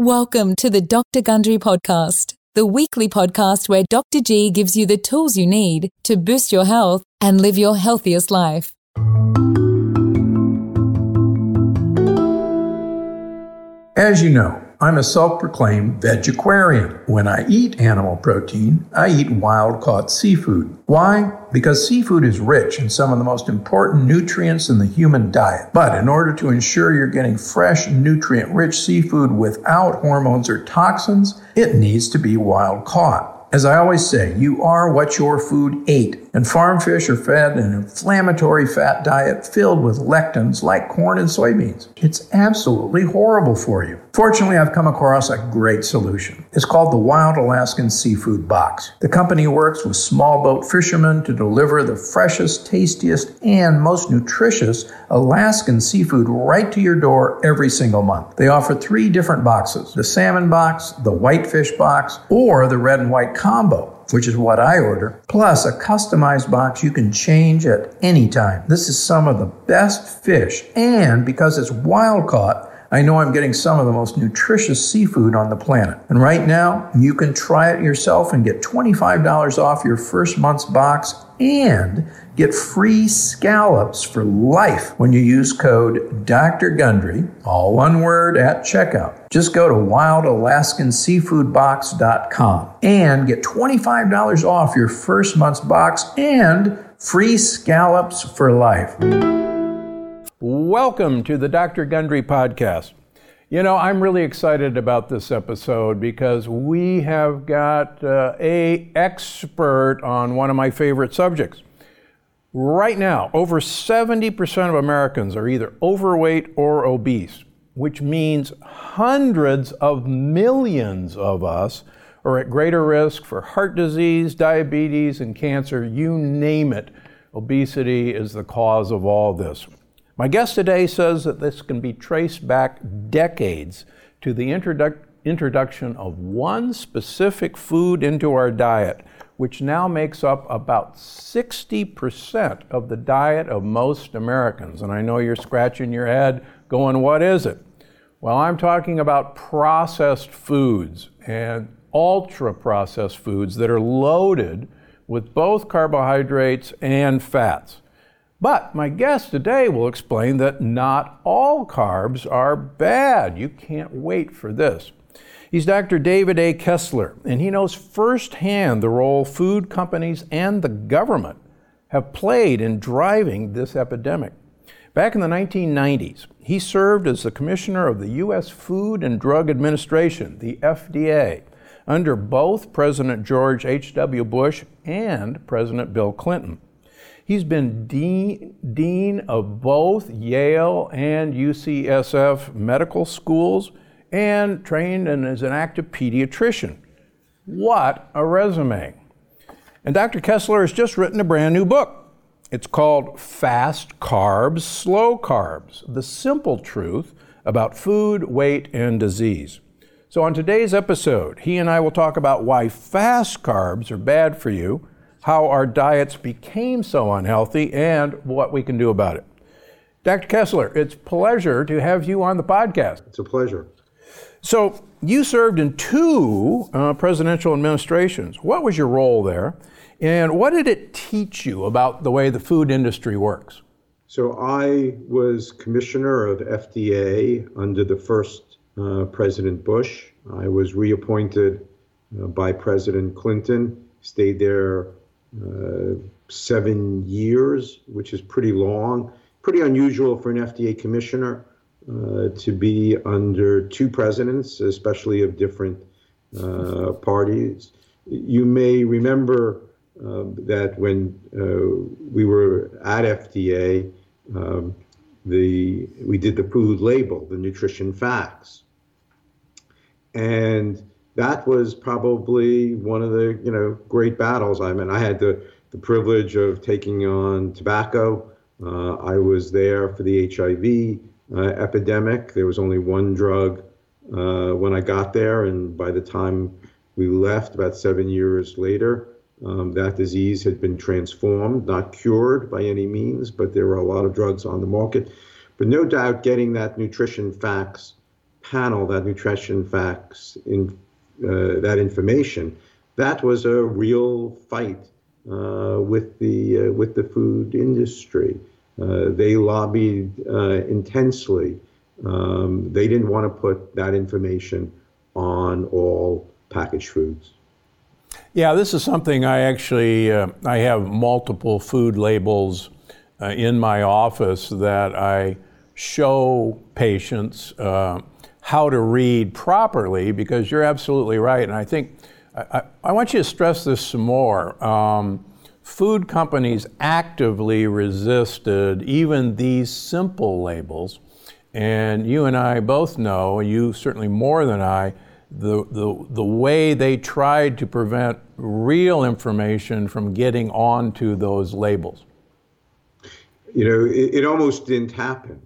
Welcome to the Dr. Gundry Podcast, the weekly podcast where Dr. G gives you the tools you need to boost your health and live your healthiest life. As you know, I'm a self proclaimed vegetarian. When I eat animal protein, I eat wild caught seafood. Why? Because seafood is rich in some of the most important nutrients in the human diet. But in order to ensure you're getting fresh, nutrient rich seafood without hormones or toxins, it needs to be wild caught. As I always say, you are what your food ate, and farm fish are fed an inflammatory fat diet filled with lectins like corn and soybeans. It's absolutely horrible for you. Fortunately, I've come across a great solution. It's called the Wild Alaskan Seafood Box. The company works with small boat fishermen to deliver the freshest, tastiest, and most nutritious Alaskan seafood right to your door every single month. They offer three different boxes the salmon box, the whitefish box, or the red and white combo which is what I order, plus a customized box you can change at any time. This is some of the best fish, and because it's wild caught, I know I'm getting some of the most nutritious seafood on the planet. And right now, you can try it yourself and get $25 off your first month's box and get free scallops for life when you use code Dr. Gundry, all one word at checkout. Just go to wildalaskanseafoodbox.com and get $25 off your first month's box and free scallops for life. Welcome to the Dr. Gundry podcast. You know, I'm really excited about this episode because we have got uh, a expert on one of my favorite subjects. Right now, over 70% of Americans are either overweight or obese, which means hundreds of millions of us are at greater risk for heart disease, diabetes, and cancer. You name it. Obesity is the cause of all this. My guest today says that this can be traced back decades to the introdu- introduction of one specific food into our diet, which now makes up about 60% of the diet of most Americans. And I know you're scratching your head going, what is it? Well, I'm talking about processed foods and ultra processed foods that are loaded with both carbohydrates and fats. But my guest today will explain that not all carbs are bad. You can't wait for this. He's Dr. David A. Kessler, and he knows firsthand the role food companies and the government have played in driving this epidemic. Back in the 1990s, he served as the commissioner of the U.S. Food and Drug Administration, the FDA, under both President George H.W. Bush and President Bill Clinton. He's been dean, dean of both Yale and UCSF medical schools and trained and is an active pediatrician. What a resume. And Dr. Kessler has just written a brand new book. It's called Fast Carbs, Slow Carbs The Simple Truth About Food, Weight, and Disease. So, on today's episode, he and I will talk about why fast carbs are bad for you how our diets became so unhealthy and what we can do about it. Dr. Kessler, it's a pleasure to have you on the podcast. It's a pleasure. So, you served in two uh, presidential administrations. What was your role there? And what did it teach you about the way the food industry works? So, I was commissioner of FDA under the first uh, President Bush. I was reappointed uh, by President Clinton, stayed there seven years, which is pretty long, pretty unusual for an FDA commissioner uh, to be under two presidents, especially of different uh, parties. You may remember uh, that when uh, we were at FDA, um, the we did the food label, the nutrition facts, and that was probably one of the you know great battles. I mean, I had the the privilege of taking on tobacco. Uh, I was there for the HIV uh, epidemic. There was only one drug uh, when I got there, and by the time we left, about seven years later, um, that disease had been transformed, not cured by any means, but there were a lot of drugs on the market. But no doubt, getting that nutrition facts panel, that nutrition facts, in, uh, that information, that was a real fight uh, with the uh, with the food industry. Uh, they lobbied uh, intensely. Um, they didn't want to put that information on all packaged foods. Yeah, this is something I actually I have multiple food labels in my office that I show patients how to read properly because you're absolutely right, and I think I, I want you to stress this some more. Um, food companies actively resisted even these simple labels. And you and I both know, you certainly more than I, the, the, the way they tried to prevent real information from getting onto those labels. You know, it, it almost didn't happen.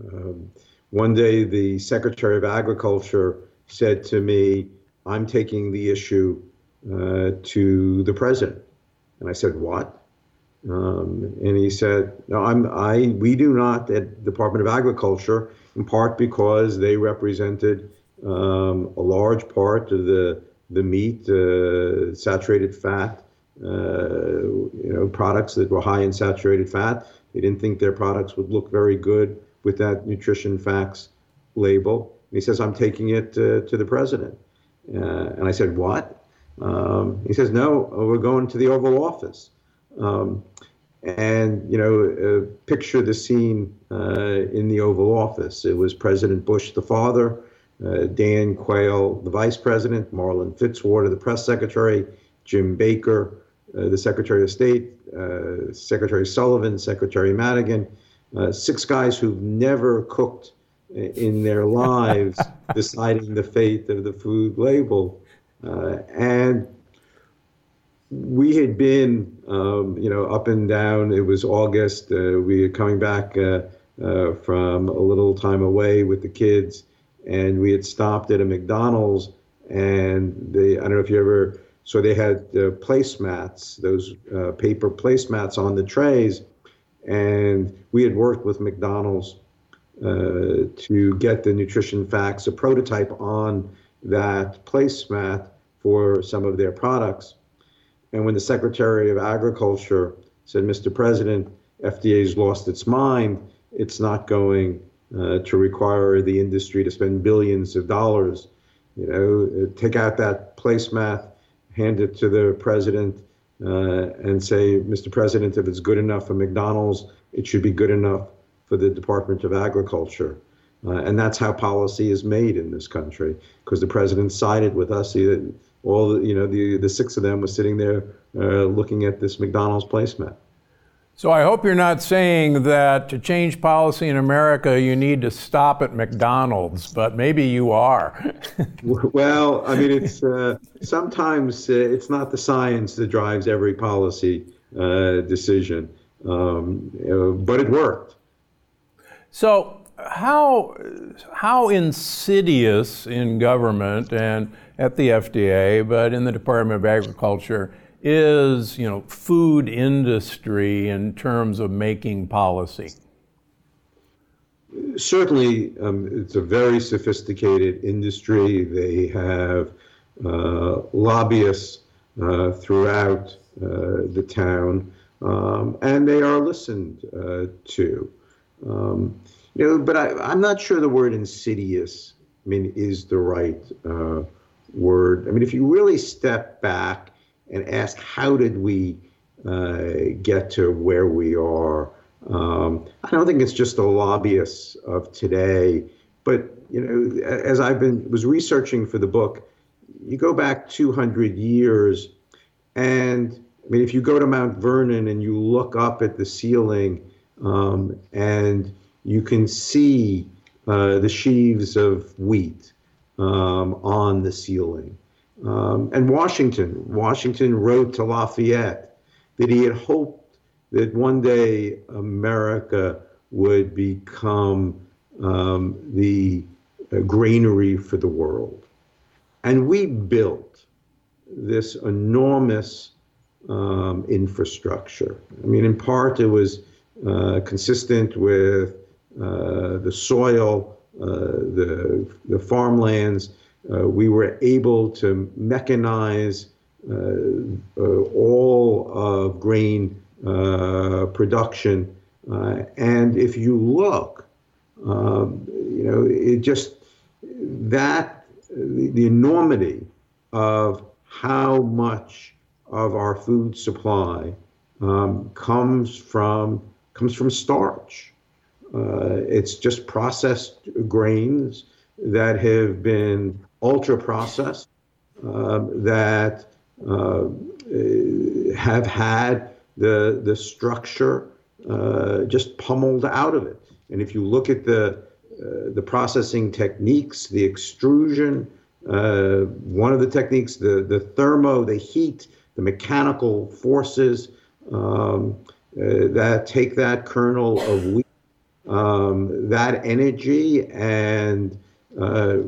Um, one day, the Secretary of Agriculture said to me, I'm taking the issue uh, to the president. And I said, what? Um, and he said, no, I'm, I, we do not at Department of Agriculture, in part because they represented um, a large part of the, the meat, uh, saturated fat, uh, you know, products that were high in saturated fat. They didn't think their products would look very good with that nutrition facts label. And he says, I'm taking it uh, to the president. Uh, and I said, what? Um, he says, no, we're going to the Oval Office. Um, and, you know, uh, picture the scene uh, in the Oval Office. It was President Bush, the father, uh, Dan Quayle, the vice president, Marlin Fitzwater, the press secretary, Jim Baker, uh, the Secretary of State, uh, Secretary Sullivan, Secretary Madigan, uh, six guys who've never cooked in their lives, deciding the fate of the food label. Uh, and we had been, um, you know, up and down. It was August. Uh, we were coming back uh, uh, from a little time away with the kids, and we had stopped at a McDonald's. And they, I don't know if you ever, so they had uh, placemats, those uh, paper placemats on the trays. And we had worked with McDonald's to get the nutrition facts, a prototype on that placemat for some of their products. And when the Secretary of Agriculture said, Mr. President, FDA's lost its mind, it's not going uh, to require the industry to spend billions of dollars. You know, uh, take out that placemat, hand it to the president, uh, and say, Mr. President, if it's good enough for McDonald's, it should be good enough for the Department of Agriculture. Uh, and that's how policy is made in this country because the president sided with us. He, all the, you know, the, the six of them were sitting there uh, looking at this McDonald's placemat. So I hope you're not saying that to change policy in America, you need to stop at McDonald's, but maybe you are. well, I mean, it's uh, sometimes uh, it's not the science that drives every policy uh, decision, um, but it worked. So how how insidious in government and at the FDA, but in the Department of Agriculture, is you know food industry in terms of making policy? Certainly, um, it's a very sophisticated industry. They have uh, lobbyists uh, throughout uh, the town, um, and they are listened uh, to. Um, you know, but I, am not sure the word insidious, I mean, is the right uh, word. I mean, if you really step back and ask, how did we uh, get to where we are? Um, I don't think it's just the lobbyists of today, but you know, as I've been was researching for the book, you go back 200 years, and I mean, if you go to Mount Vernon and you look up at the ceiling, um, and you can see uh, the sheaves of wheat um, on the ceiling. Um, and Washington, Washington wrote to Lafayette that he had hoped that one day America would become um, the uh, granary for the world. And we built this enormous um, infrastructure. I mean, in part, it was uh, consistent with uh, the soil the, the farmlands. We were able to mechanize all of grain production. and if you look, um, you know, it just that the, the enormity of how much of our food supply um, comes from comes from starch. Uh, it's just processed grains that have been ultra processed um, that uh, have had the the structure uh, just pummeled out of it. And if you look at the uh, the processing techniques, the extrusion, one of the techniques, the the thermo, the heat, the mechanical forces um, uh, that take that kernel of wheat, um, that energy, and uh,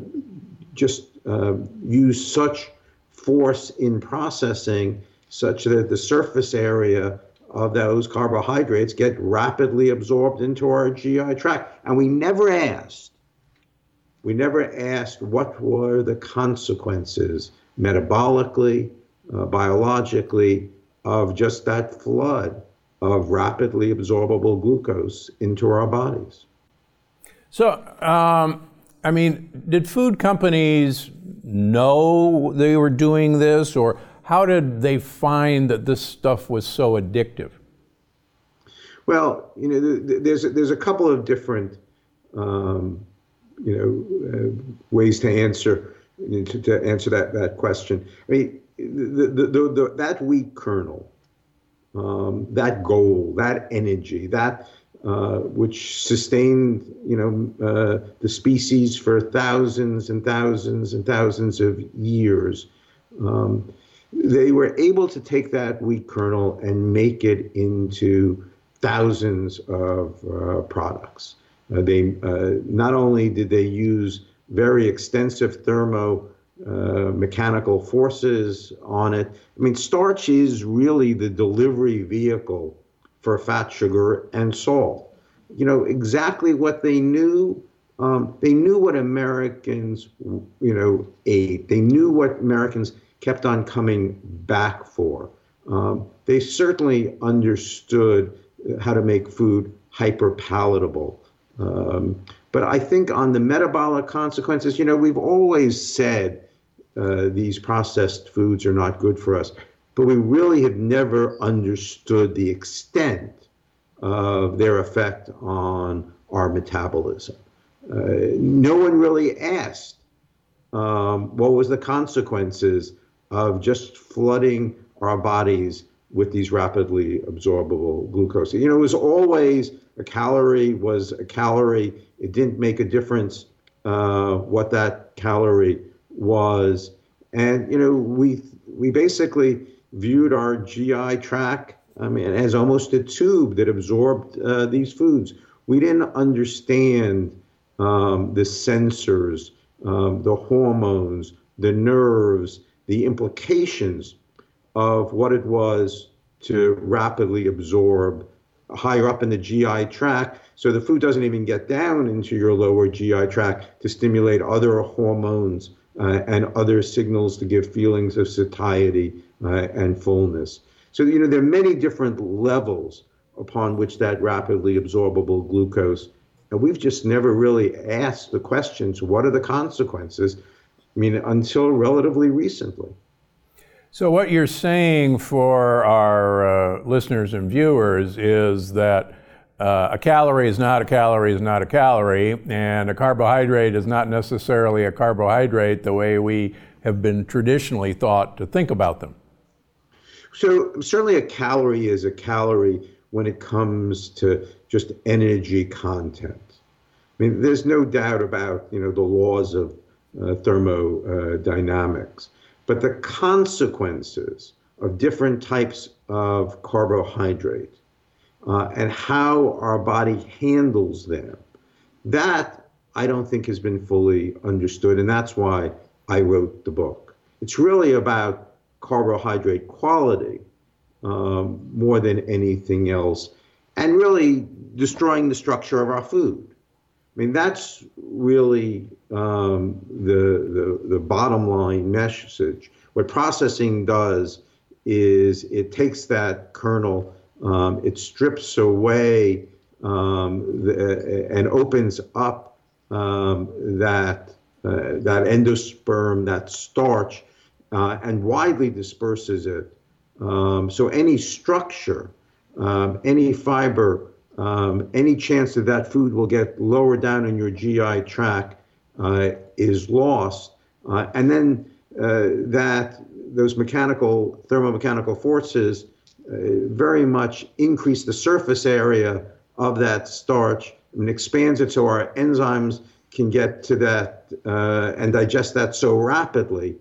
just uh, use such force in processing such that the surface area of those carbohydrates get rapidly absorbed into our GI tract. And we never asked, we never asked what were the consequences metabolically, uh, biologically, of just that flood of rapidly absorbable glucose into our bodies. So, um, I mean, did food companies know they were doing this, or how did they find that this stuff was so addictive? Well, you know, there's there's a couple of different, um, you know, uh, ways to answer to, to, answer that that question. I mean, the, the, the, the that wheat kernel, um, that goal, that energy, that uh, which sustained, you know, uh, the species for thousands and thousands and thousands of years. Um, they were able to take that wheat kernel and make it into thousands of uh, products. Uh, they uh, not only did they use very extensive thermo mechanical forces on it. I mean, starch is really the delivery vehicle for fat, sugar, and salt. You know exactly what they knew. Um, they knew what Americans, you know, ate. They knew what Americans kept on coming back for. Um, they certainly understood how to make food hyper palatable. Um, but I think on the metabolic consequences, you know, we've always said uh, these processed foods are not good for us, but we really have never understood the extent of their effect on our metabolism. Uh, no one really asked um, what was the consequences of just flooding our bodies with these rapidly absorbable glucose. You know, it was always a calorie was a calorie. It didn't make a difference uh, what that calorie was, and you know, we we basically viewed our GI tract, I mean, as almost a tube that absorbed uh, these foods. We didn't understand um, the sensors, um, the hormones, the nerves, the implications of what it was to rapidly absorb higher up in the GI tract. So the food doesn't even get down into your lower GI tract to stimulate other hormones uh, and other signals to give feelings of satiety uh, and fullness. So, you know, there are many different levels upon which that rapidly absorbable glucose, and we've just never really asked the questions what are the consequences? I mean, until relatively recently. So, what you're saying for our uh, listeners and viewers is that uh, a calorie is not a calorie is not a calorie, and a carbohydrate is not necessarily a carbohydrate the way we have been traditionally thought to think about them. So, certainly a calorie is a calorie when it comes to just energy content. I mean, there's no doubt about you know the laws of uh, thermodynamics. But the consequences of different types of carbohydrate uh, and how our body handles them, that I don't think has been fully understood. And that's why I wrote the book. It's really about carbohydrate quality um, more than anything else, and really destroying the structure of our food. I mean, that's really um, the, the, the bottom line message. What processing does is it takes that kernel, um, it strips away um, the, and opens up um, that uh, that endosperm, that starch, uh, and widely disperses it. Um, so any structure, um, any fiber um, any chance that that food will get lower down in your GI tract uh, is lost. Uh, and then uh, that those mechanical, thermomechanical forces uh, very much increase the surface area of that starch and expands it so our enzymes can get to that uh, and digest that so rapidly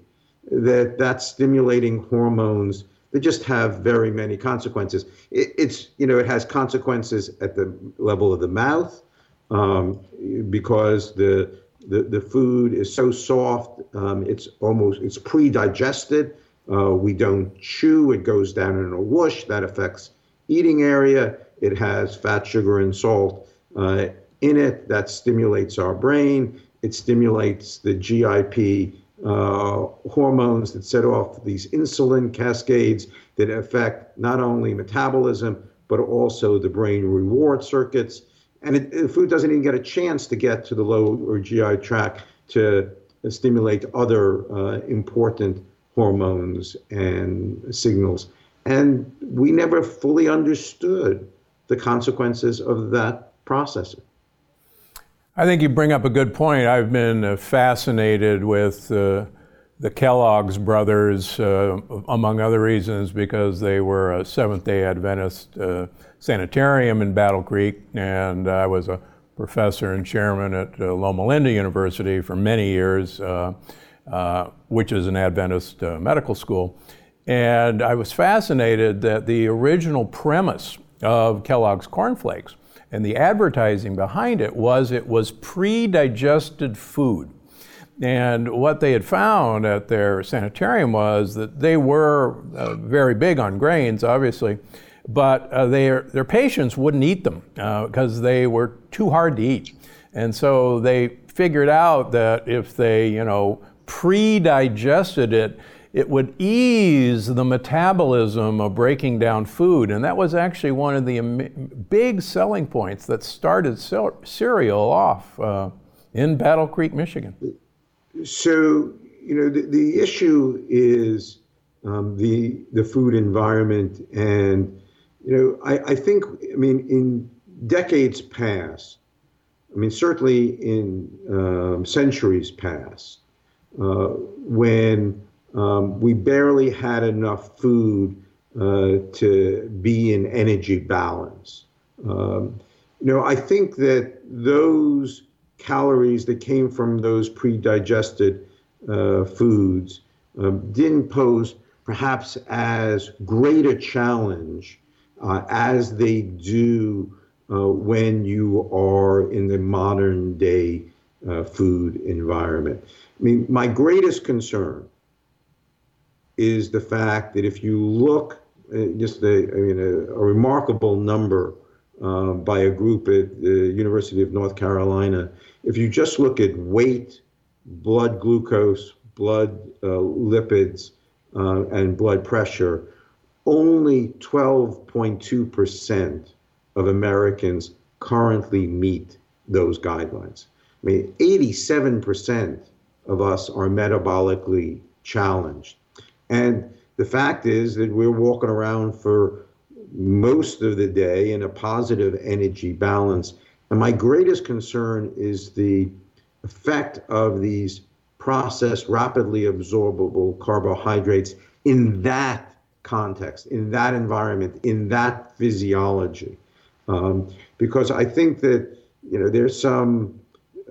that that's stimulating hormones they just have very many consequences. It, it's you know it has consequences at the level of the mouth um, because the, the the food is so soft. Um, it's almost it's pre-digested. Uh, we don't chew. It goes down in a whoosh. That affects eating area. It has fat, sugar, and salt uh, in it. That stimulates our brain. It stimulates the GIP uh, hormones that set off these insulin cascades that affect not only metabolism but also the brain reward circuits. And it, food doesn't even get a chance to get to the lower GI tract to stimulate other uh, important hormones and signals. And we never fully understood the consequences of that processing. I think you bring up a good point. I've been uh, fascinated with uh, the Kellogg's brothers, uh, among other reasons, because they were a Seventh day Adventist uh, sanitarium in Battle Creek, and I was a professor and chairman at uh, Loma Linda University for many years, uh, which is an Adventist medical school. And I was fascinated that the original premise of Kellogg's cornflakes and the advertising behind it was it was pre digested food. And what they had found at their sanitarium was that they were uh, very big on grains, obviously, but uh, their, their patients wouldn't eat them because uh, they were too hard to eat. And so they figured out that if they, you know, pre digested it, it would ease the metabolism of breaking down food. And that was actually one of the big selling points that started cereal off uh, in Battle Creek, Michigan. So, you know, the, the issue is um, the, the food environment. And, you know, I, I think, I mean, in decades past, I mean, certainly in um, centuries past, uh, when um, we barely had enough food uh, to be in energy balance. Um, you know, I think that those calories that came from those pre-digested uh, foods um, didn't pose perhaps as great a challenge uh, as they do uh, when you are in the modern day uh, food environment. I mean, my greatest concern is the fact that if you look, uh, just a, I mean, a, a remarkable number uh, by a group at the University of North Carolina, if you just look at weight, blood glucose, blood uh, lipids, uh, and blood pressure, only 12.2% of Americans currently meet those guidelines. I mean, 87% of us are metabolically challenged. And the fact is that we're walking around for most of the day in a positive energy balance. And my greatest concern is the effect of these processed, rapidly absorbable carbohydrates in that context, in that environment, in that physiology. Um, because I think that you know there's some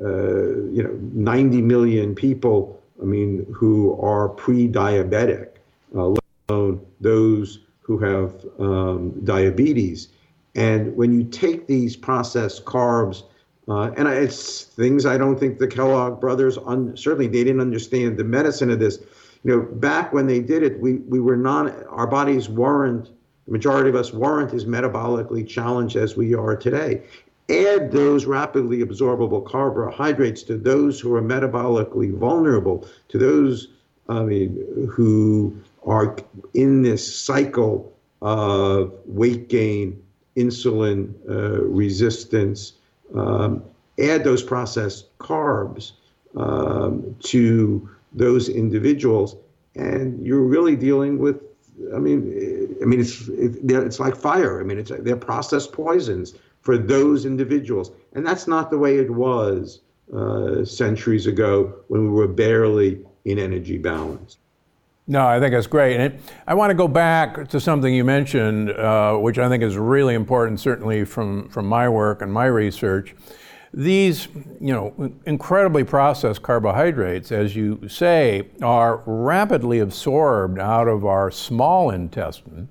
uh, you know 90 million people I mean, who are pre-diabetic, uh, let alone those who have um, diabetes. And when you take these processed carbs, uh, and it's things I don't think the Kellogg brothers un- certainly they didn't understand the medicine of this. You know, back when they did it, we we were not our bodies weren't the majority of us weren't as metabolically challenged as we are today. Add those rapidly absorbable carbohydrates to those who are metabolically vulnerable, to those, I mean, who are in this cycle of weight gain, insulin uh, resistance, um, add those processed carbs um, to those individuals, and you're really dealing with. I mean, I mean, it's it, it's like fire. I mean, it's they're processed poisons for those individuals. And that's not the way it was uh, centuries ago when we were barely in energy balance. No, I think that's great. And I want to go back to something you mentioned, uh, which I think is really important, certainly from, from my work and my research. These, you know, incredibly processed carbohydrates, as you say, are rapidly absorbed out of our small intestine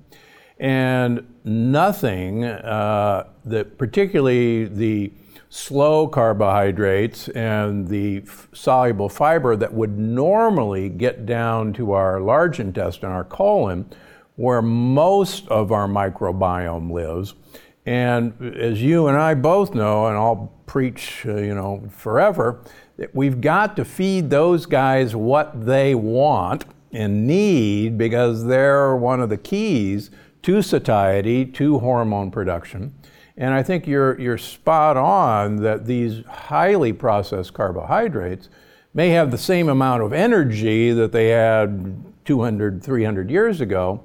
and nothing uh, that, particularly the slow carbohydrates and the f- soluble fiber that would normally get down to our large intestine, our colon, where most of our microbiome lives. And as you and I both know, and I'll preach, uh, you know, forever, that we've got to feed those guys what they want and need because they're one of the keys to satiety, to hormone production. And I think you're, you're spot on that these highly processed carbohydrates may have the same amount of energy that they had 200, 300 years ago,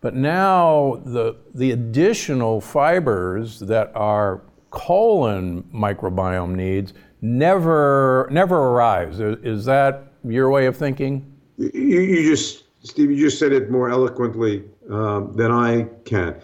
but now the, the additional fibers that our colon microbiome needs never, never arrives. Is that your way of thinking? You, you just, Steve, you just said it more eloquently um, than I can.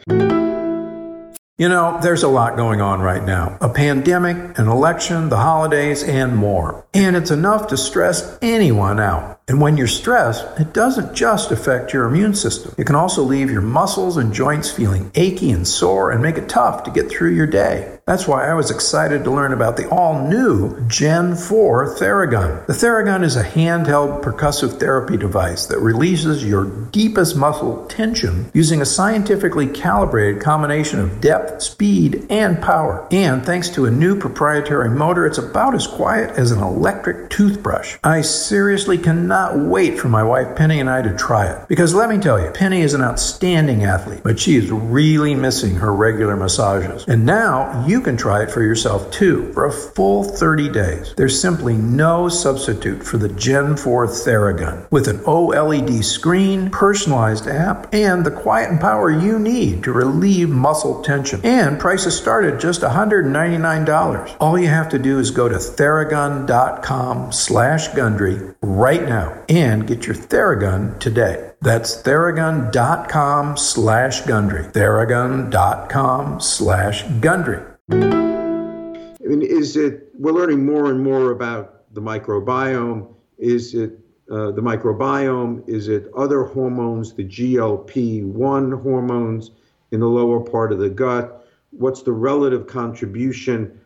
You know, there's a lot going on right now a pandemic, an election, the holidays, and more. And it's enough to stress anyone out. And when you're stressed, it doesn't just affect your immune system. It can also leave your muscles and joints feeling achy and sore and make it tough to get through your day. That's why I was excited to learn about the all new Gen 4 Theragun. The Theragun is a handheld percussive therapy device that releases your deepest muscle tension using a scientifically calibrated combination of depth, speed, and power. And thanks to a new proprietary motor, it's about as quiet as an electric toothbrush. I seriously cannot wait for my wife Penny and I to try it. Because let me tell you, Penny is an outstanding athlete, but she is really missing her regular massages. And now you you can try it for yourself too for a full 30 days. There's simply no substitute for the Gen 4 Theragun with an OLED screen, personalized app, and the quiet and power you need to relieve muscle tension. And prices start at just $199. All you have to do is go to theragun.com slash Gundry right now and get your Theragun today. That's theragun.com slash Gundry. Theragun.com slash Gundry. I mean, is it, we're learning more and more about the microbiome. Is it uh, the microbiome? Is it other hormones, the GLP 1 hormones in the lower part of the gut? What's the relative contribution?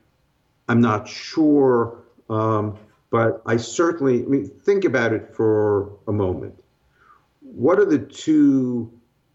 I'm not sure, um, but I certainly, I mean, think about it for a moment. What are the two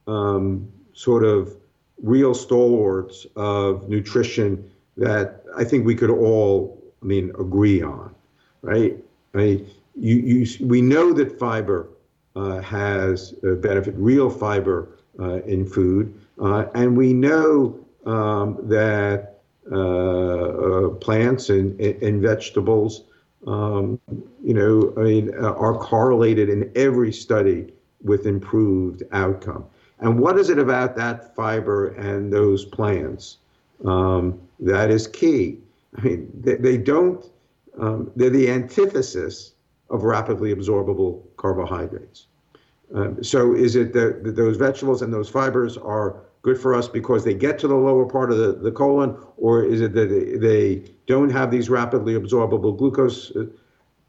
um, sort of real stalwarts of nutrition that I think we could all, I mean, agree on, right? I mean, you, you, we know that fiber uh, has benefit, real fiber uh, in food, uh, and we know um, that uh, uh, plants and, and vegetables, um, you know, I mean, uh, are correlated in every study with improved outcome. And what is it about that fiber and those plants um, that is key? I mean, they, they don't, um, they're the antithesis of rapidly absorbable carbohydrates. Um, so is it that, that, those vegetables and those fibers are good for us because they get to the lower part of the, the colon, or is it that they, they don't have these rapidly absorbable glucose?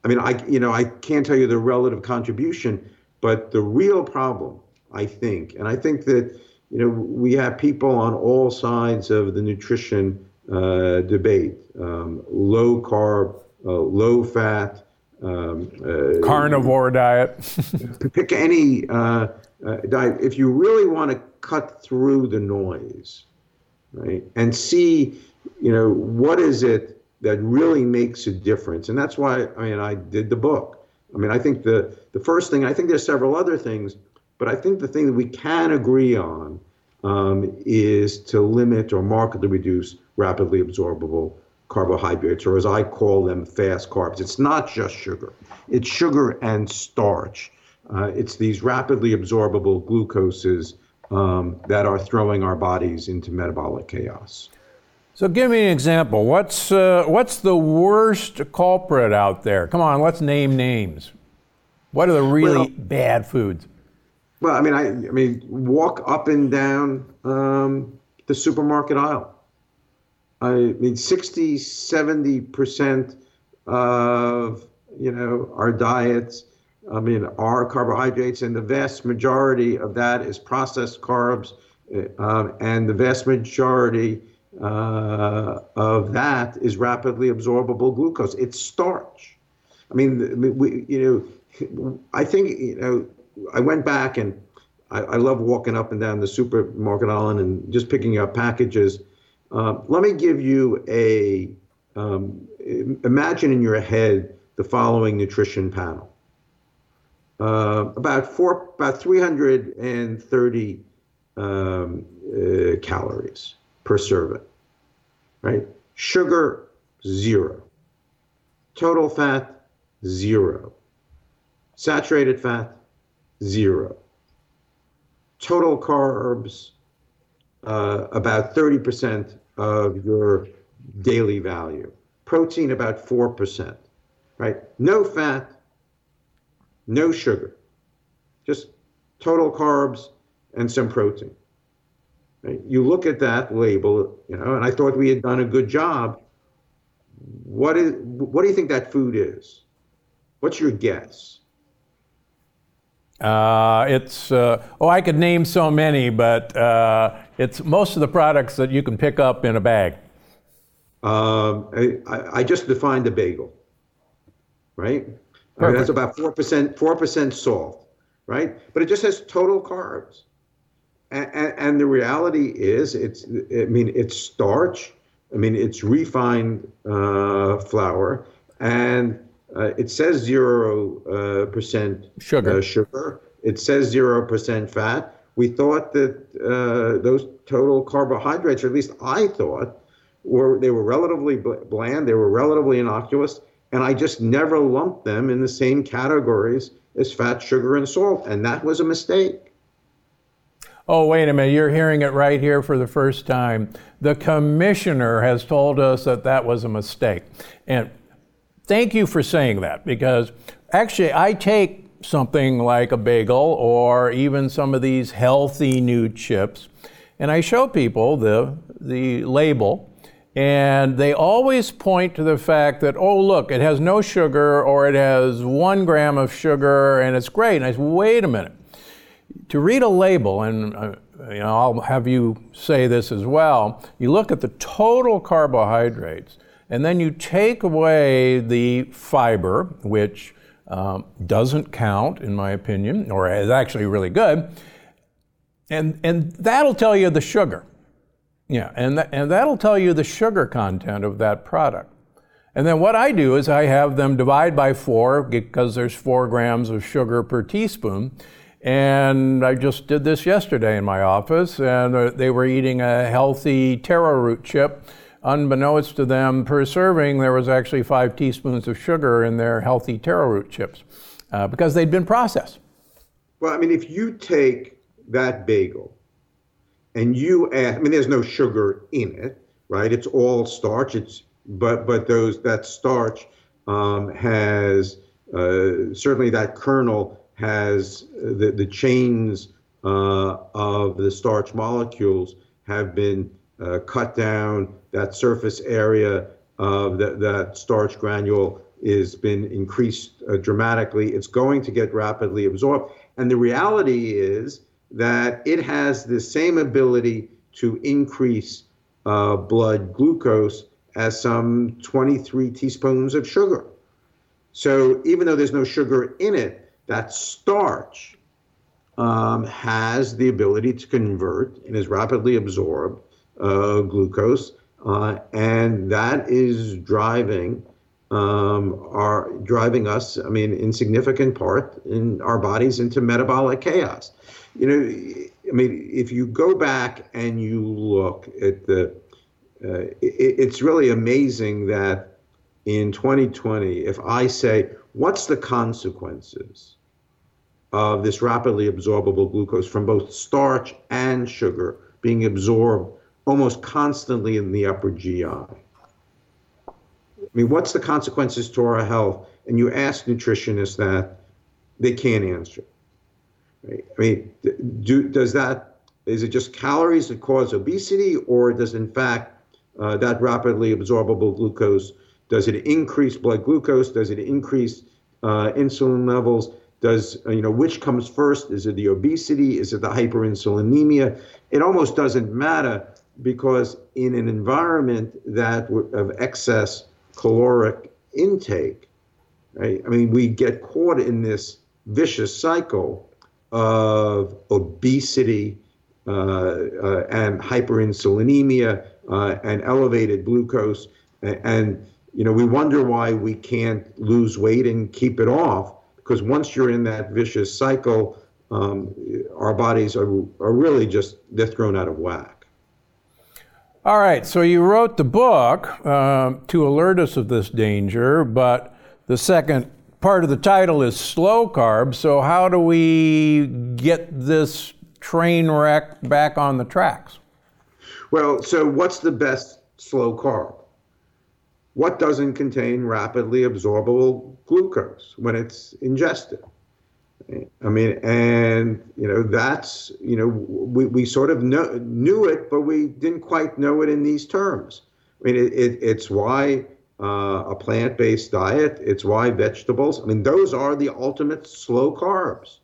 I mean, I you know I can't tell you the relative contribution, but the real problem I think. And I think that, you know, we have people on all sides of the nutrition uh, debate um, low carb, uh, low fat, um, uh, carnivore diet. pick any uh, diet. If you really want to cut through the noise, right, and see you know, what is it that really makes a difference? And that's why I mean I did the book. I mean, I think the the first thing I think there's several other things, but I think the thing that we can agree on um, is to limit or markedly reduce rapidly absorbable carbohydrates, or as I call them, fast carbs. It's not just sugar, it's sugar and starch. Uh, it's these rapidly absorbable glucoses um, that are throwing our bodies into metabolic chaos. So, give me an example. What's, uh, what's the worst culprit out there? Come on, let's name names. What are the really well, bad foods? Well, I mean, I, I mean, walk up and down um, the supermarket aisle. I mean, 60, 70% of, you know, our diets, I mean, are carbohydrates, and the vast majority of that is processed carbs, uh, and the vast majority uh, of that is rapidly absorbable glucose. It's starch. I mean, we, you know, I think, you know, I went back and I, I love walking up and down the supermarket aisle and just picking up packages uh, let me give you a um, imagine in your head the following nutrition panel. Uh, about four, about 330 um, uh, calories per serving, right? Sugar, zero. Total fat, zero. Saturated fat, zero. Total carbs, uh, about 30% of your daily value. Protein, about 4%, right? No fat, no sugar, just total carbs and some protein. Right? You look at that label, you know, and I thought we had done a good job. What is? What do you think that food is? What's your guess? Uh, it's uh, oh, I could name so many, but uh, it's most of the products that you can pick up in a bag. Um, I, I, just defined a bagel, right? Mean, that's about four percent, four percent salt, right? But it just has total carbs, and, and, and, the reality is, it's I mean, it's starch. I mean, it's refined uh, flour, and uh, it says zero uh, percent sugar. Uh, sugar. It says zero percent fat. We thought that uh, those total carbohydrates, or at least I thought, were they were relatively bland. They were relatively innocuous, and I just never lumped them in the same categories as fat, sugar, and salt, and that was a mistake. Oh, wait a minute, you're hearing it right here for the first time. The commissioner has told us that that was a mistake. And thank you for saying that because actually I take something like a bagel or even some of these healthy new chips and I show people the, the label and they always point to the fact that, oh, look, it has no sugar or it has one gram of sugar and it's great. And I say, wait a minute. To read a label, and uh, you know, I'll have you say this as well, you look at the total carbohydrates and then you take away the fiber, which um, doesn't count, in my opinion, or is actually really good. And, and that'll tell you the sugar. Yeah, and, th- and that'll tell you the sugar content of that product. And then what I do is I have them divide by four because there's four grams of sugar per teaspoon. And I just did this yesterday in my office, and they were eating a healthy taro root chip unbeknownst to them, per serving, there was actually five teaspoons of sugar in their healthy taro root chips uh, because they'd been processed. Well, I mean, if you take that bagel and you add, I mean, there's no sugar in it, right? It's all starch. It's but but those that starch um, has uh, certainly that kernel has the the chains uh, of the starch molecules have been uh, cut down that surface area of the, that starch granule has been increased uh, dramatically. It's going to get rapidly absorbed. And the reality is that it has the same ability to increase uh, blood glucose as some 23 teaspoons of sugar. So even though there's no sugar in it, that starch um, has the ability to convert and is rapidly absorbed uh, glucose uh, and that is driving um, driving us. I mean, in significant part, in our bodies into metabolic chaos. You know, I mean, if you go back and you look at the, uh, it, it's really amazing that in 2020, if I say, what's the consequences of this rapidly absorbable glucose from both starch and sugar being absorbed almost constantly in the upper GI? I mean, what's the consequences to our health? And you ask nutritionists that, they can't answer. Right? I mean, do, does that, is it just calories that cause obesity, or does in fact uh, that rapidly absorbable glucose, does it increase blood glucose? Does it increase uh, insulin levels? Does, uh, you know, which comes first? Is it the obesity? Is it the hyperinsulinemia? It almost doesn't matter because in an environment that of excess caloric intake, right? I mean, we get caught in this vicious cycle of obesity uh, uh, and hyperinsulinemia uh, and elevated glucose. And, you know, we wonder why we can't lose weight and keep it off because once you're in that vicious cycle, um, our bodies are, are really just, they're thrown out of whack. All right, so you wrote the book uh, to alert us of this danger, but the second part of the title is slow carb, So, how do we get this train wreck back on the tracks? Well, so what's the best slow carb? What doesn't contain rapidly absorbable glucose when it's ingested? I mean, and you know, that's you know, we, we sort of know, knew it, but we didn't quite know it in these terms. I mean, it, it, it's why uh, a plant based diet. It's why vegetables, I mean, those are the ultimate slow carbs.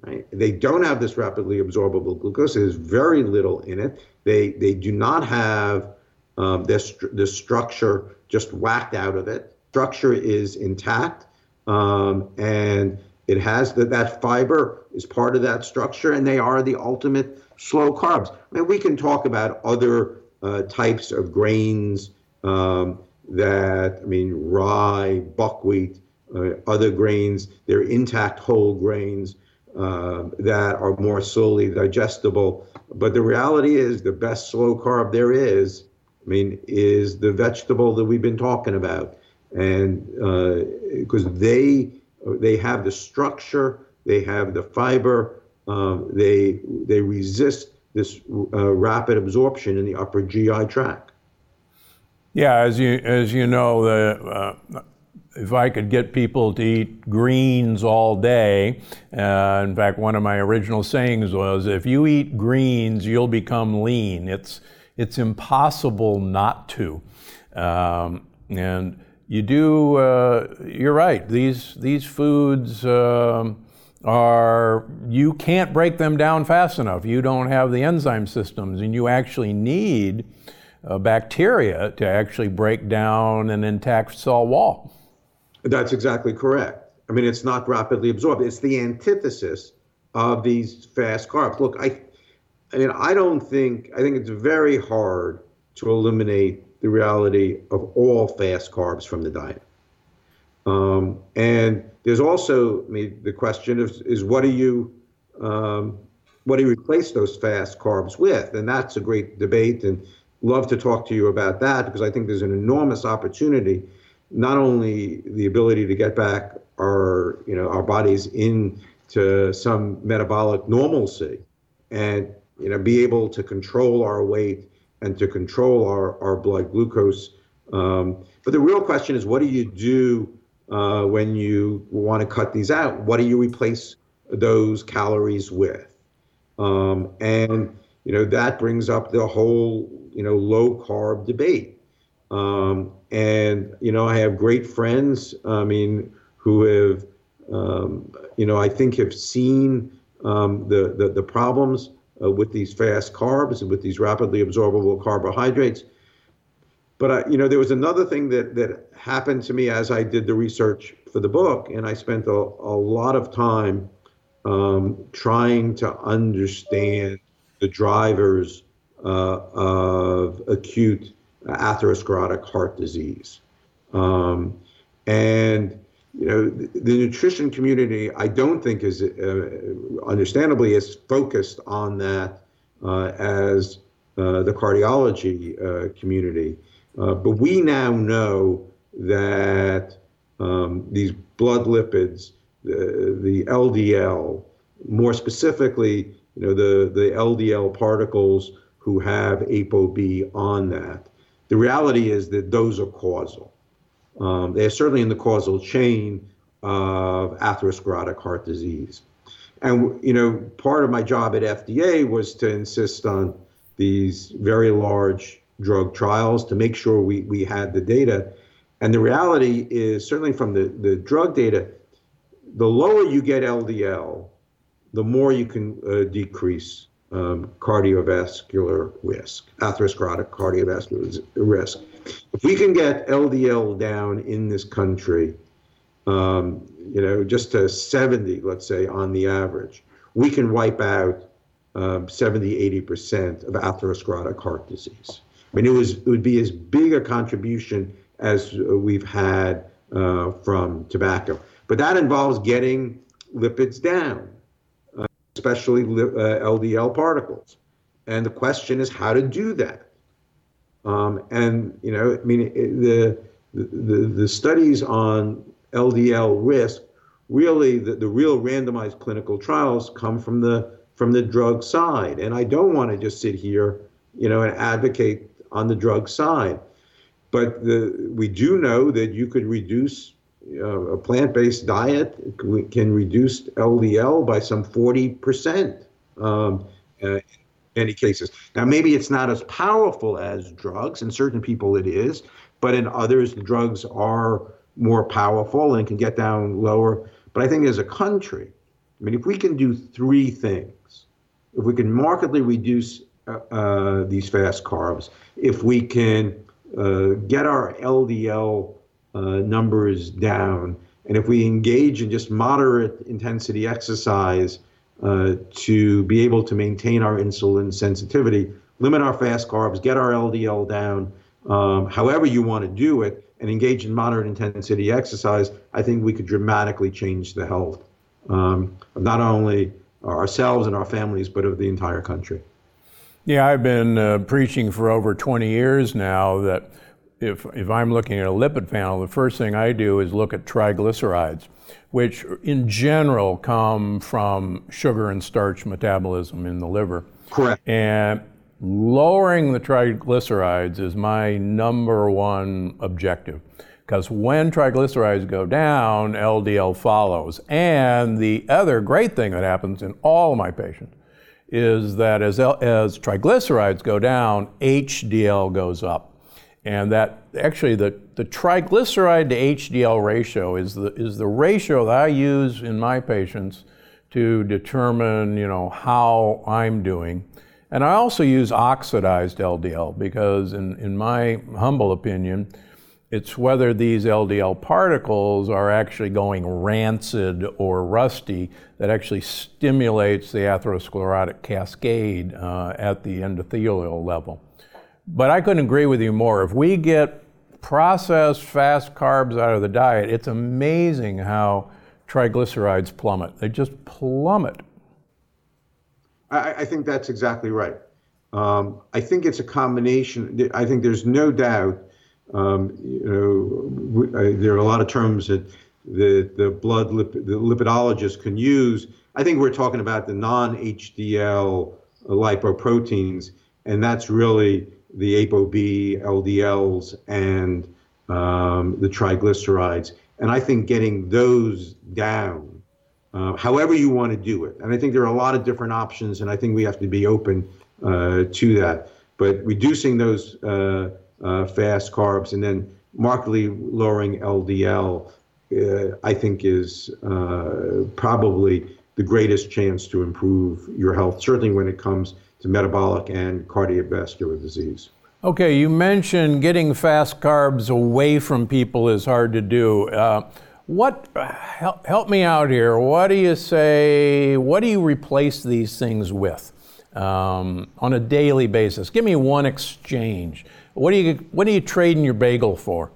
Right? They don't have this rapidly absorbable glucose. There's very little in it. They, they do not have um, this, this structure just whacked out of it. Structure is intact, um, and it has the, that fiber is part of that structure, and they are the ultimate slow carbs. I mean, we can talk about other uh, types of grains. Um, that, I mean, rye, buckwheat, uh, other grains, they're intact whole grains uh, that are more slowly digestible. But the reality is, the best slow carb there is, I mean, is the vegetable that we've been talking about. And because uh, they, they have the structure, they have the fiber, um, they, they resist this uh, rapid absorption in the upper GI tract. Yeah, as you as you know, uh, if I could get people to eat greens all day, uh, in fact, one of my original sayings was, "If you eat greens, you'll become lean." It's it's impossible not to, um, and you do. Uh, you're right. These these foods. Um, are you can't break them down fast enough. You don't have the enzyme systems, and you actually need uh, bacteria to actually break down an intact cell wall. That's exactly correct. I mean, it's not rapidly absorbed. It's the antithesis of these fast carbs. Look, I, I mean, I don't think, I think it's very hard to eliminate the reality of all fast carbs from the diet. Um, and there's also, I mean, the question of, is what do you, um, what do you replace those fast carbs with? And that's a great debate. And love to talk to you about that because I think there's an enormous opportunity, not only the ability to get back our, you know, our bodies into some metabolic normalcy and, you know, be able to control our weight and to control our, our blood glucose. Um, but the real question is, what do you do uh, when you want to cut these out? What do you replace those calories with? Um, and you know that brings up the whole you know low carb debate. Um, and you know I have great friends. I mean, who have um, you know I think have seen um, the, the, the problems uh, with these fast carbs and with these rapidly absorbable carbohydrates. But I, you know, there was another thing that that happened to me as I did the research for the book, and I spent a, a lot of time um, trying to understand the drivers of acute atherosclerotic heart disease. Um, and you know, the, the, nutrition community, I don't think is uh, understandably is focused on that uh, as uh, the cardiology uh, community. Uh, but we now know that um, these blood lipids, the, the LDL, more specifically, you know, the, the LDL particles who have ApoB on that. The reality is that those are causal. Um, they're certainly in the causal chain of atherosclerotic heart disease. And, you know, part of my job at FDA was to insist on these very large drug trials to make sure we, we had the data. And the reality is, certainly from the, the drug data, the lower you get LDL, the more you can uh, decrease um, cardiovascular risk, atherosclerotic cardiovascular risk. If we can get LDL down in this country, um, you know, just to 70, let's say, on the average, we can wipe out um, 70, 80% of atherosclerotic heart disease. I mean, it, was, it would be as big a contribution as we've had uh, from tobacco. But that involves getting lipids down, especially uh, LDL particles. And the question is how to do that. Um, and, you know, I mean, the, the, the studies on LDL risk, really, the, the real randomized clinical trials come from the from the drug side. And I don't want to just sit here, you know, and advocate on the drug side. But the, we do know that you could reduce uh, a plant-based diet can reduce LDL by some 40% um, uh, in many cases. Now, maybe it's not as powerful as drugs. In certain people, it is, but in others, the drugs are more powerful and can get down lower. But I think as a country, I mean, if we can do three things, if we can markedly reduce uh, uh, these fast carbs, if we can uh, get our LDL numbers down, and if we engage in just moderate intensity exercise uh, to be able to maintain our insulin sensitivity, limit our fast carbs, get our LDL down, um, however you want to do it, and engage in moderate intensity exercise, I think we could dramatically change the health um, of not only ourselves and our families, but of the entire country. Yeah, I've been uh, preaching for over 20 years now that if, if I'm looking at a lipid panel, the first thing I do is look at triglycerides, which in general come from sugar and starch metabolism in the liver. Correct. And lowering the triglycerides is my number one objective. Because when triglycerides go down, LDL follows. And the other great thing that happens in all my patients is that as, as triglycerides go down, HDL goes up. And that actually the, the triglyceride to HDL ratio is the, is the ratio that I use in my patients to determine, you know, how I'm doing. And I also use oxidized LDL because in, in my humble opinion, it's whether these LDL particles are actually going rancid or rusty that actually stimulates the atherosclerotic cascade uh, at the endothelial level. But I couldn't agree with you more. If we get processed fast carbs out of the diet, it's amazing how triglycerides plummet. They just plummet. I, I think that's exactly right. Um, I think it's a combination. I think there's no doubt um, you know, I, there are a lot of terms that the the blood lip, the lipidologists can use. I think we're talking about the non-HDL lipoproteins, and that's really the ApoB, LDLs, and um, the triglycerides. And I think getting those down, uh, however you want to do it, and I think there are a lot of different options, and I think we have to be open uh, to that. But reducing those uh, uh, fast carbs, and then markedly lowering LDL, uh, I think is uh, probably the greatest chance to improve your health, certainly when it comes to metabolic and cardiovascular disease. Okay, you mentioned getting fast carbs away from people is hard to do. Uh, what help, help me out here? What do you say? What do you replace these things with? um, on a daily basis? Give me one exchange. What do you what are you trading your bagel for?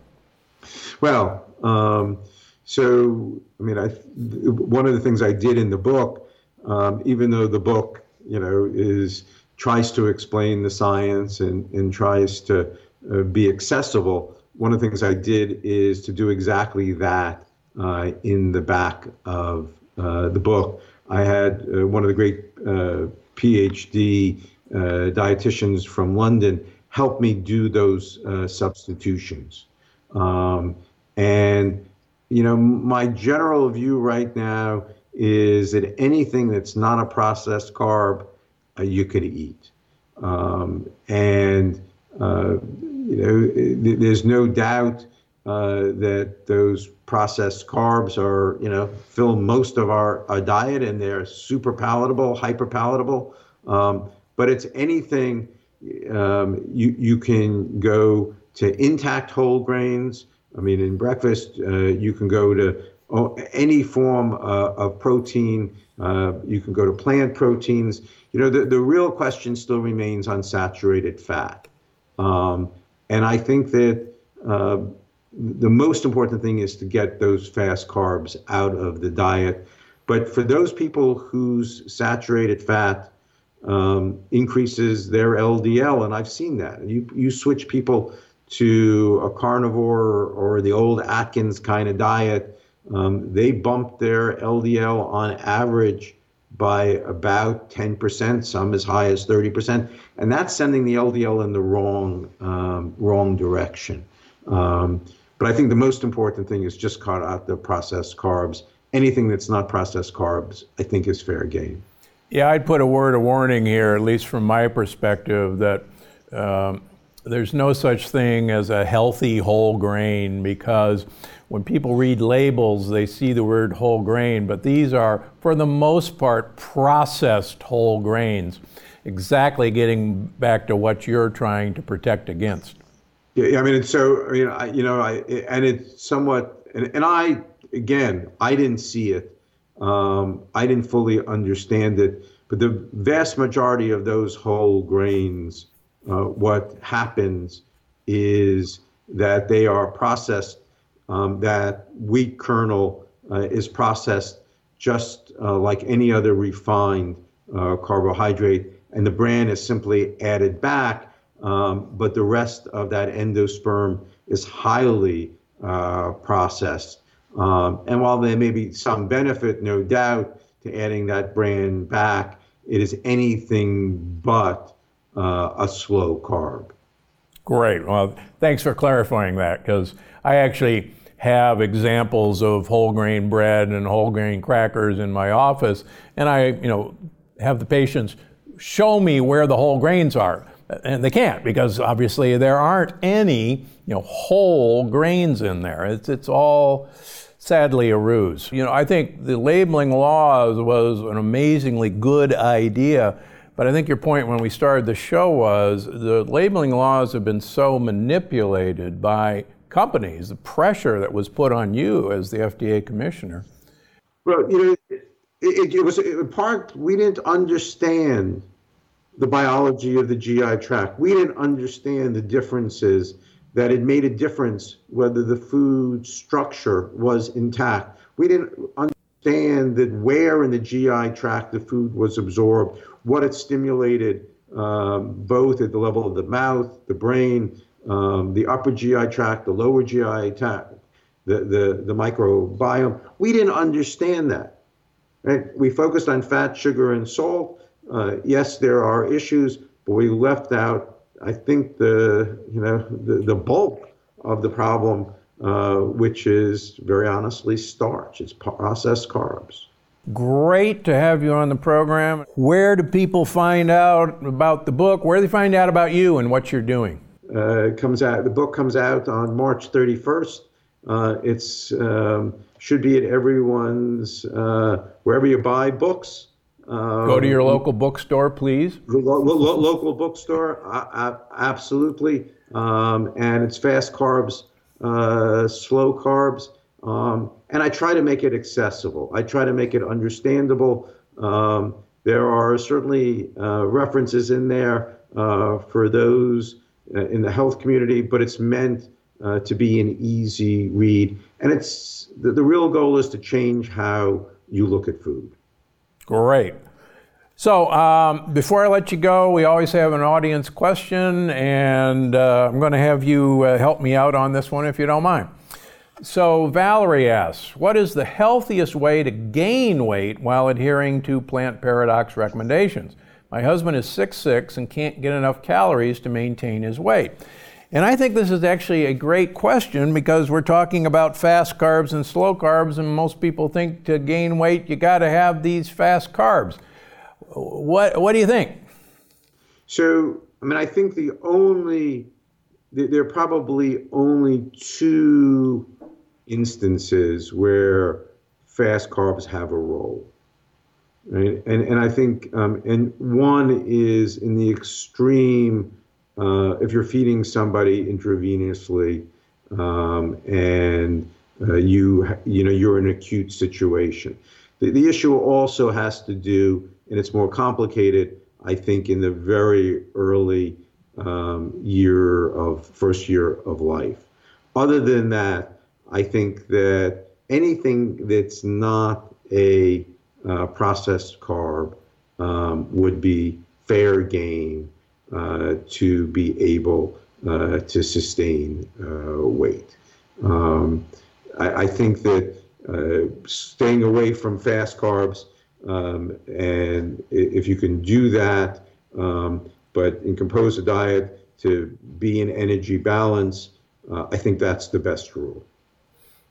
Well, um, so I mean, I one of the things I did in the book, um, even though the book, you know, is tries to explain the science and, and tries to uh, be accessible. One of the things I did is to do exactly that uh, in the back of uh, the book. I had uh, one of the great uh, PhD uh, dietitians from London help me do those substitutions. Um, and, you know, my general view right now is that anything that's not a processed carb, you could eat. Um, and, you know, there's no doubt uh, that those processed carbs are, you know, fill most of our, our diet and they're super palatable, hyper palatable. Um, but it's anything um, you, you can go to intact whole grains. I mean, in breakfast, uh, you can go to any form uh, of protein. Uh, you can go to plant proteins. You know, the, the real question still remains on saturated fat. Um, and I think that uh, the most important thing is to get those fast carbs out of the diet. But for those people whose saturated fat um, increases their LDL, and I've seen that, you you switch people to a carnivore or the old Atkins kind of diet, um, they bump their LDL on average by about 10%, some as high as 30%, and that's sending the LDL in the wrong um, wrong direction. Um, but I think the most important thing is just cut out the processed carbs. Anything that's not processed carbs, I think, is fair game. Yeah, I'd put a word of warning here, at least from my perspective, that um, there's no such thing as a healthy whole grain because when people read labels, they see the word whole grain, but these are, for the most part, processed whole grains, exactly getting back to what you're trying to protect against. Yeah, I mean, it's so I mean, I, you know, I and it's somewhat, and, and I again, I didn't see it, um, I didn't fully understand it, but the vast majority of those whole grains, uh, what happens is that they are processed. Um, that wheat kernel uh, is processed just uh, like any other refined uh, carbohydrate, and the bran is simply added back um, but the rest of that endosperm is highly uh, processed. Um, and while there may be some benefit, no doubt, to adding that bran back, it is anything but uh, a slow carb. Great. Well, thanks for clarifying that because I actually have examples of whole grain bread and whole grain crackers in my office, and I, you know, have the patients show me where the whole grains are and they can't because obviously there aren't any you know whole grains in there. It's it's all sadly a ruse. You know, I think the labeling laws was an amazingly good idea, but I think your point when we started the show was the labeling laws have been so manipulated by companies, the pressure that was put on you as the FDA commissioner. Well, you know, it, it, it was in part we didn't understand the biology of the GI tract. We didn't understand the differences that it made a difference whether the food structure was intact. We didn't understand that where in the GI tract the food was absorbed, what it stimulated, um, both at the level of the mouth, the brain, um, the upper GI tract, the lower GI tract, the, the, the microbiome. We didn't understand that. Right? We focused on fat, sugar, and salt uh, yes, there are issues, but we left out, I think, the you know the, the bulk of the problem, uh, which is very honestly starch. It's processed carbs. Great to have you on the program. Where do people find out about the book? Where do they find out about you and what you're doing? Uh, comes out. The book comes out on March 31st. Uh, it's um, should be at everyone's uh, wherever you buy books. Um, Go to your local bookstore, please. Lo- lo- local bookstore, uh, absolutely. Um, and it's fast carbs, uh, slow carbs. Um, and I try to make it accessible. I try to make it understandable. Um, there are certainly uh, references in there uh, for those in the health community, but it's meant uh, to be an easy read. And it's the, the real goal is to change how you look at food. Great. So, um, before I let you go, we always have an audience question, and uh, I'm going to have you uh, help me out on this one if you don't mind. So, Valerie asks, What is the healthiest way to gain weight while adhering to Plant Paradox recommendations? My husband is 6'6 and can't get enough calories to maintain his weight. And I think this is actually a great question because we're talking about fast carbs and slow carbs, and most people think to gain weight, you got to have these fast carbs. What, what do you think? So, I mean, I think the only, there are probably only two instances where fast carbs have a role. Right? And, and I think, um, and one is in the extreme uh, if you're feeding somebody intravenously um, and uh, you you know you're in an acute situation. The, the issue also has to do, and it's more complicated, I think, in the very early um, year of first year of life. Other than that, I think that anything that's not a uh, processed carb um, would be fair game uh, to be able uh, to sustain uh, weight. Um, I, I, think that staying away from fast carbs, um, and if you can do that, um, but in compose a diet to be in energy balance, I think that's the best rule.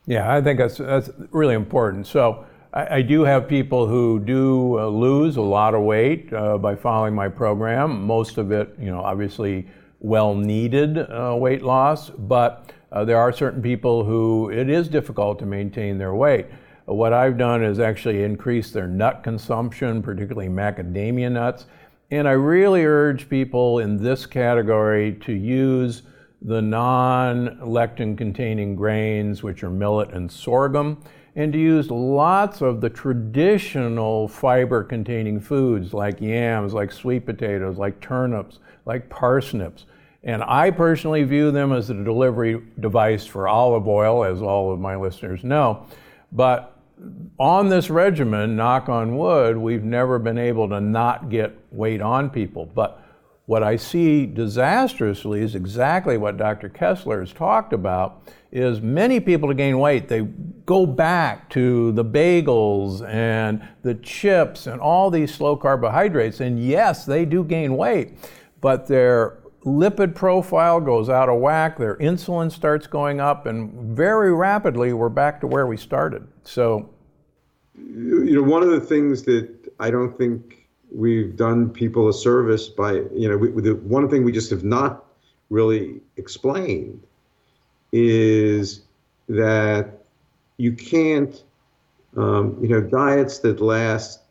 Yeah, I think that's that's really important. So I, I do have people who do uh, lose a lot of weight uh, by following my program. Most of it, you know, obviously well needed uh, weight loss, but uh, there are certain people who it is difficult to maintain their weight. What I've done is actually increase their nut consumption, particularly macadamia nuts. And I really urge people in this category to use the non lectin containing grains, which are millet and sorghum and to use lots of the traditional fiber containing foods like yams, like sweet potatoes, like turnips, like parsnips. And I personally view them as a delivery device for olive oil, as all of my listeners know. But on this regimen, knock on wood, we've never been able to not get weight on people. But what I see disastrously is exactly what Dr. Kessler has talked about is many people to gain weight, they go back to the bagels and the chips and all these slow carbohydrates. And yes, they do gain weight, but their lipid profile goes out of whack, their insulin starts going up, and very rapidly we're back to where we started. So, you know, one of the things that I don't think we've done people a service by, you know, we, the one thing we just have not really explained is that you can't, um, you know, diets that last,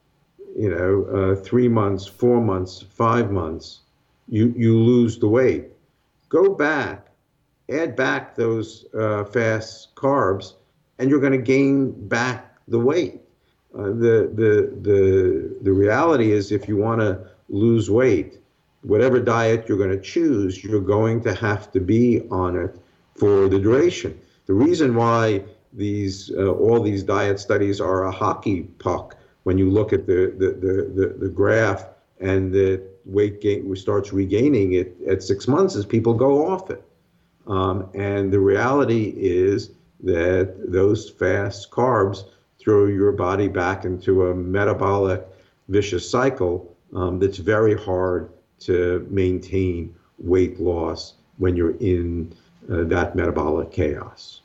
you know, uh, three months, four months, five months, you, you lose the weight. Go back, add back those uh, fast carbs, and you're going to gain back the weight. Uh, the, the, the, the reality is if you want to lose weight, whatever diet you're going to choose, you're going to have to be on it for the duration. The reason why these uh, all these diet studies are a hockey puck when you look at the the, the, the, the graph and the weight gain starts regaining it at six months as people go off it. Um, and the reality is that those fast carbs throw your body back into a metabolic vicious cycle um, that's very hard to maintain weight loss when you're in uh, that metabolic chaos.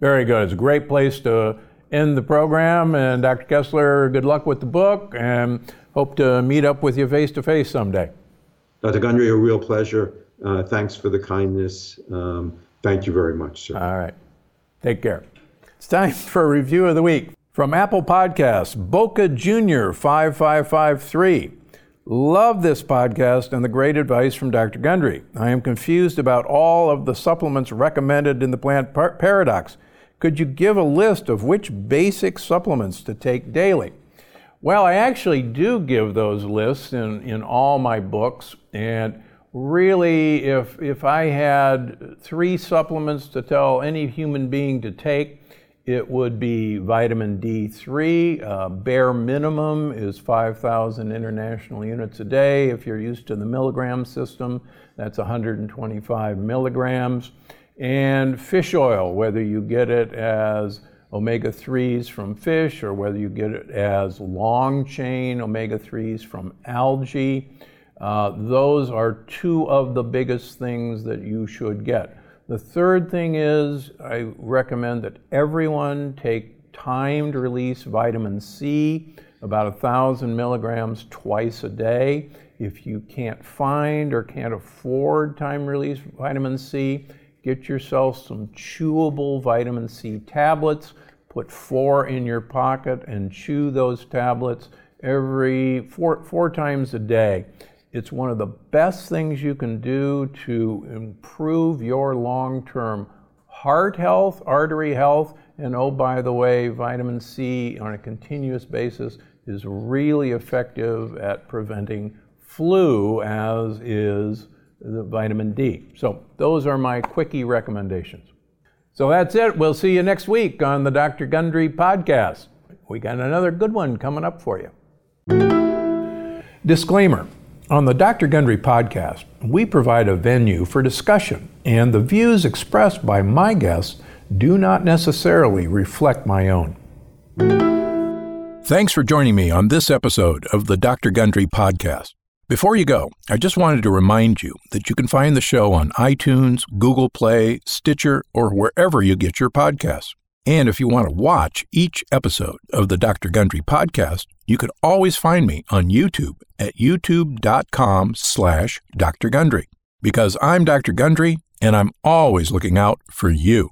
Very good. It's a great place to end the program. And Dr. Kessler, good luck with the book and hope to meet up with you face to face someday. Dr. Gundry, a real pleasure. Uh, thanks for the kindness. Um, thank you very much, sir. All right. Take care. It's time for a review of the week. From Apple Podcasts, Boca Junior 5553. Love this podcast and the great advice from Dr. Gundry. I am confused about all of the supplements recommended in the plant par- paradox. Could you give a list of which basic supplements to take daily? Well, I actually do give those lists in, in all my books. And really, if, if I had three supplements to tell any human being to take, it would be vitamin D3. Uh, bare minimum is 5,000 international units a day. If you're used to the milligram system, that's 125 milligrams. And fish oil, whether you get it as omega 3s from fish or whether you get it as long chain omega 3s from algae. Uh, those are two of the biggest things that you should get. The third thing is I recommend that everyone take timed release vitamin C, about a thousand milligrams twice a day. If you can't find or can't afford time release vitamin C, get yourself some chewable vitamin C tablets. Put four in your pocket and chew those tablets every four, four times a day. It's one of the best things you can do to improve your long term heart health, artery health, and oh, by the way, vitamin C on a continuous basis is really effective at preventing flu, as is the vitamin D. So, those are my quickie recommendations. So that's it. We'll see you next week on the Dr. Gundry podcast. We got another good one coming up for you. Disclaimer On the Dr. Gundry podcast, we provide a venue for discussion, and the views expressed by my guests do not necessarily reflect my own. Thanks for joining me on this episode of the Dr. Gundry podcast. Before you go, I just wanted to remind you that you can find the show on iTunes, Google Play, Stitcher, or wherever you get your podcasts. And if you want to watch each episode of the Dr. Gundry podcast, you can always find me on YouTube at youtube.com slash Dr. Gundry. Because I'm Dr. Gundry, and I'm always looking out for you.